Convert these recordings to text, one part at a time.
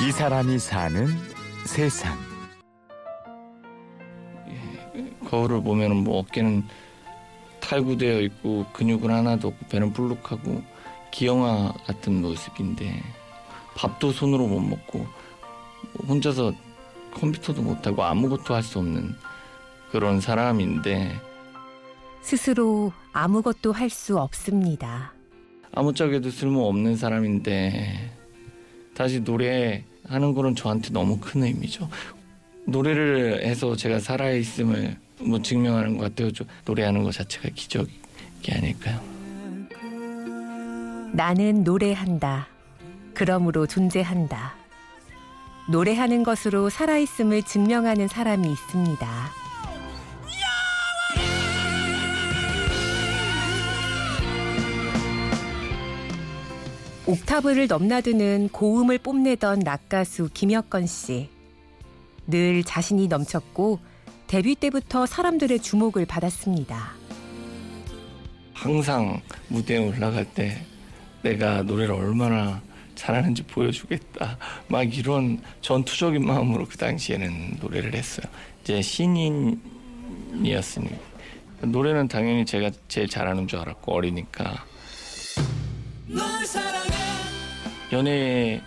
이 사람이 사는 세상. 거울을 보면은 뭐 어깨는 탈구되어 있고 근육은 하나도 없고 배는 불룩하고 기형아 같은 모습인데 밥도 손으로 못 먹고 혼자서 컴퓨터도 못하고 아무것도 할 수 없는 그런 사람인데 스스로 아무것도 할 수 없습니다. 아무짝에도 쓸모없는 사람인데 다시 노래하는 거는 저한테 너무 큰 의미죠. 노래를 해서 제가 살아있음을 뭐 증명하는 것 같아요. 저 노래하는 것 자체가 기적이 아닐까요? 나는 노래한다. 그러므로 존재한다. 노래하는 것으로 살아있음을 증명하는 사람이 있습니다. 옥타브를 넘나드는 고음을 뽐내던 락가수 김혁건 씨. 늘 자신이 넘쳤고 데뷔 때부터 사람들의 주목을 받았습니다. 항상 무대에 올라갈 때 내가 노래를 얼마나 잘하는지 보여주겠다. 막 이런 전투적인 마음으로 그 당시에는 노래를 했어요. 이제 신인이었으니 노래는 당연히 제가 제일 잘하는 줄 알았고 어리니까 연예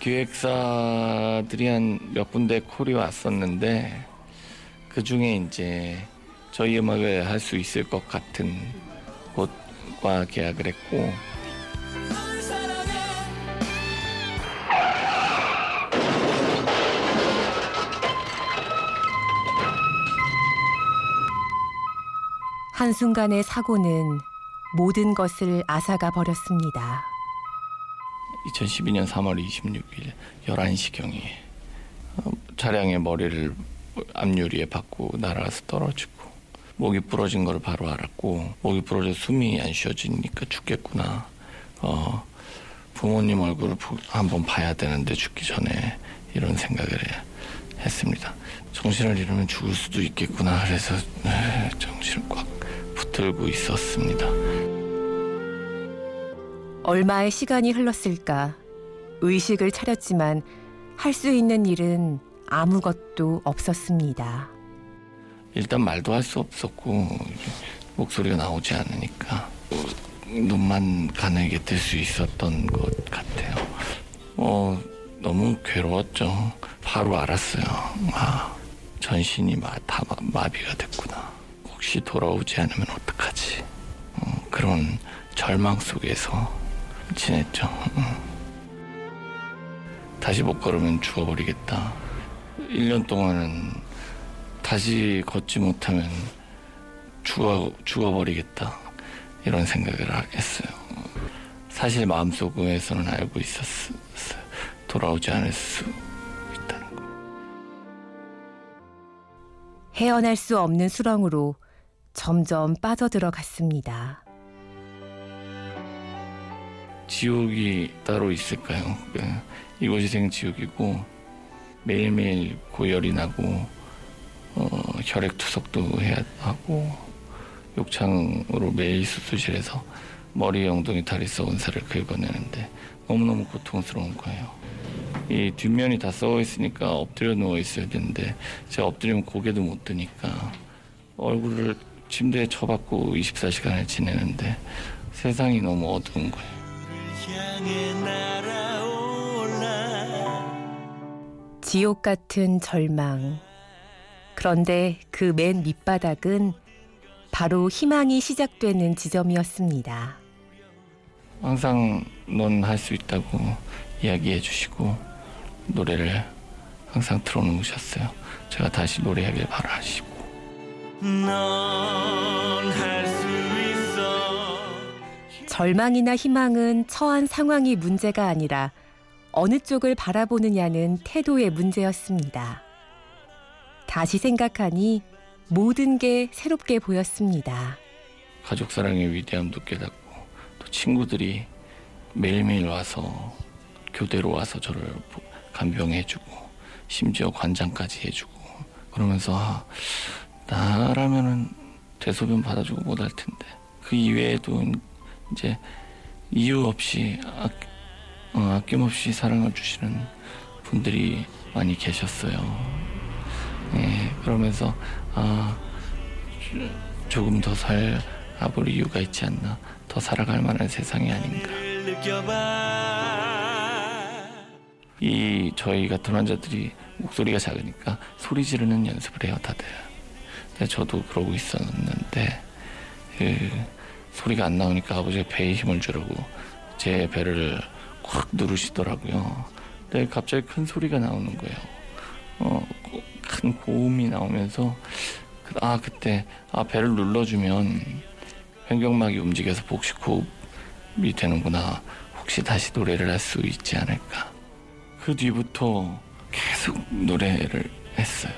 기획사들이 한 몇 군데 콜이 왔었는데 그 중에 이제 저희 음악을 할 수 있을 것 같은 곳과 계약을 했고 한순간의 사고는 모든 것을 앗아가 버렸습니다. 2012년 3월 26일 11시경에 어, 차량의 머리를 앞유리에 받고 날아가서 떨어지고 목이 부러진 걸 바로 알았고 목이 부러져 숨이 안 쉬어지니까 죽겠구나. 어, 부모님 얼굴을 한번 봐야 되는데 죽기 전에 이런 생각을 했습니다. 정신을 잃으면 죽을 수도 있겠구나. 그래서 네, 정신을 꽉 붙들고 있었습니다. 얼마의 시간이 흘렀을까 의식을 차렸지만 할 수 있는 일은 아무것도 없었습니다. 일단 말도 할 수 없었고 목소리가 나오지 않으니까 눈만 가늘게 뜰 수 있었던 것 같아요. 어, 너무 괴로웠죠. 바로 알았어요. 아, 전신이 마, 다 마 비가 됐구나. 혹시 돌아오지 않으면 어떡하지? 어, 그런 절망 속에서 지냈죠. 어. 다시 못 걸으면 죽어버리겠다. 1년 동안은 다시 걷지 못하면 죽어, 죽어버리겠다. 이런 생각을 했어요. 사실 마음속에서는 알고 있었어요. 돌아오지 않을 수 있다는 거. 헤어날 수 없는 수렁으로 점점 빠져들어갔습니다. 지옥이 따로 있을까요? 그 이곳이 생지옥이고 매일매일 고열이 나고 어, 혈액 투석도 해야 하고 욕창으로 매일 수술실에서 머리 엉덩이 다리 썩은 살을 긁어내는데 너무너무 고통스러운 거예요. 이 뒷면이 다 썩어 있으니까 엎드려 누워 있어야 되는데 제가 엎드리면 고개도 못 드니까 얼굴을 침대에 쳐박고 24시간을 지내는데 세상이 너무 어두운 거예요. 지옥 같은 절망. 그런데 그 맨 밑바닥은 바로 희망이 시작되는 지점이었습니다. 항상 넌 할 수 있다고 이야기해 주시고 노래를 항상 틀어놓으셨어요. 제가 다시 노래하길 바라시고. 절망이나 희망은 처한 상황이 문제가 아니라 어느 쪽을 바라보느냐는 태도의 문제였습니다. 다시 생각하니 모든 게 새롭게 보였습니다. 가족 사랑의 위대함도 깨닫고 또 친구들이 매일매일 와서 교대로 와서 저를 간병해주고 심지어 관장까지 해주고 그러면서 아, 나라면은 대소변 받아주고 못할 텐데 그 이외에도 이제 이유 없이 아, 어, 아낌없이 사랑을 주시는 분들이 많이 계셨어요. 예, 그러면서 아 조금 더 살아볼 이유가 있지 않나, 더 살아갈 만한 세상이 아닌가. 이 저희 같은 환자들이 목소리가 작으니까 소리 지르는 연습을 해요 다들. 근데 저도 그러고 있었는데 그 소리가 안 나오니까 아버지가 배에 힘을 주려고 제 배를 꽉 누르시더라고요. 근데 갑자기 큰 소리가 나오는 거예요. 어, 큰 고음이 나오면서 그- 아 그때 아 배를 눌러주면 횡격막이 움직여서 복식 호흡이 되는구나. 혹시 다시 노래를 할 수 있지 않을까. 그 뒤부터 계속 노래를 했어요.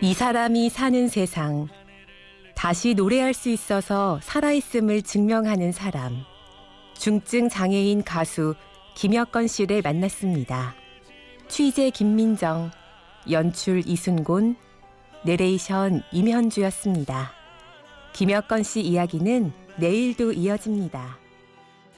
이 사람이 사는 세상. 다시 노래할 수 있어서 살아있음을 증명하는 사람. 중증 장애인 가수 김혁건 씨를 만났습니다. 취재 김민정, 연출 이순곤, 내레이션 임현주였습니다. 김혁건 씨 이야기는 내일도 이어집니다.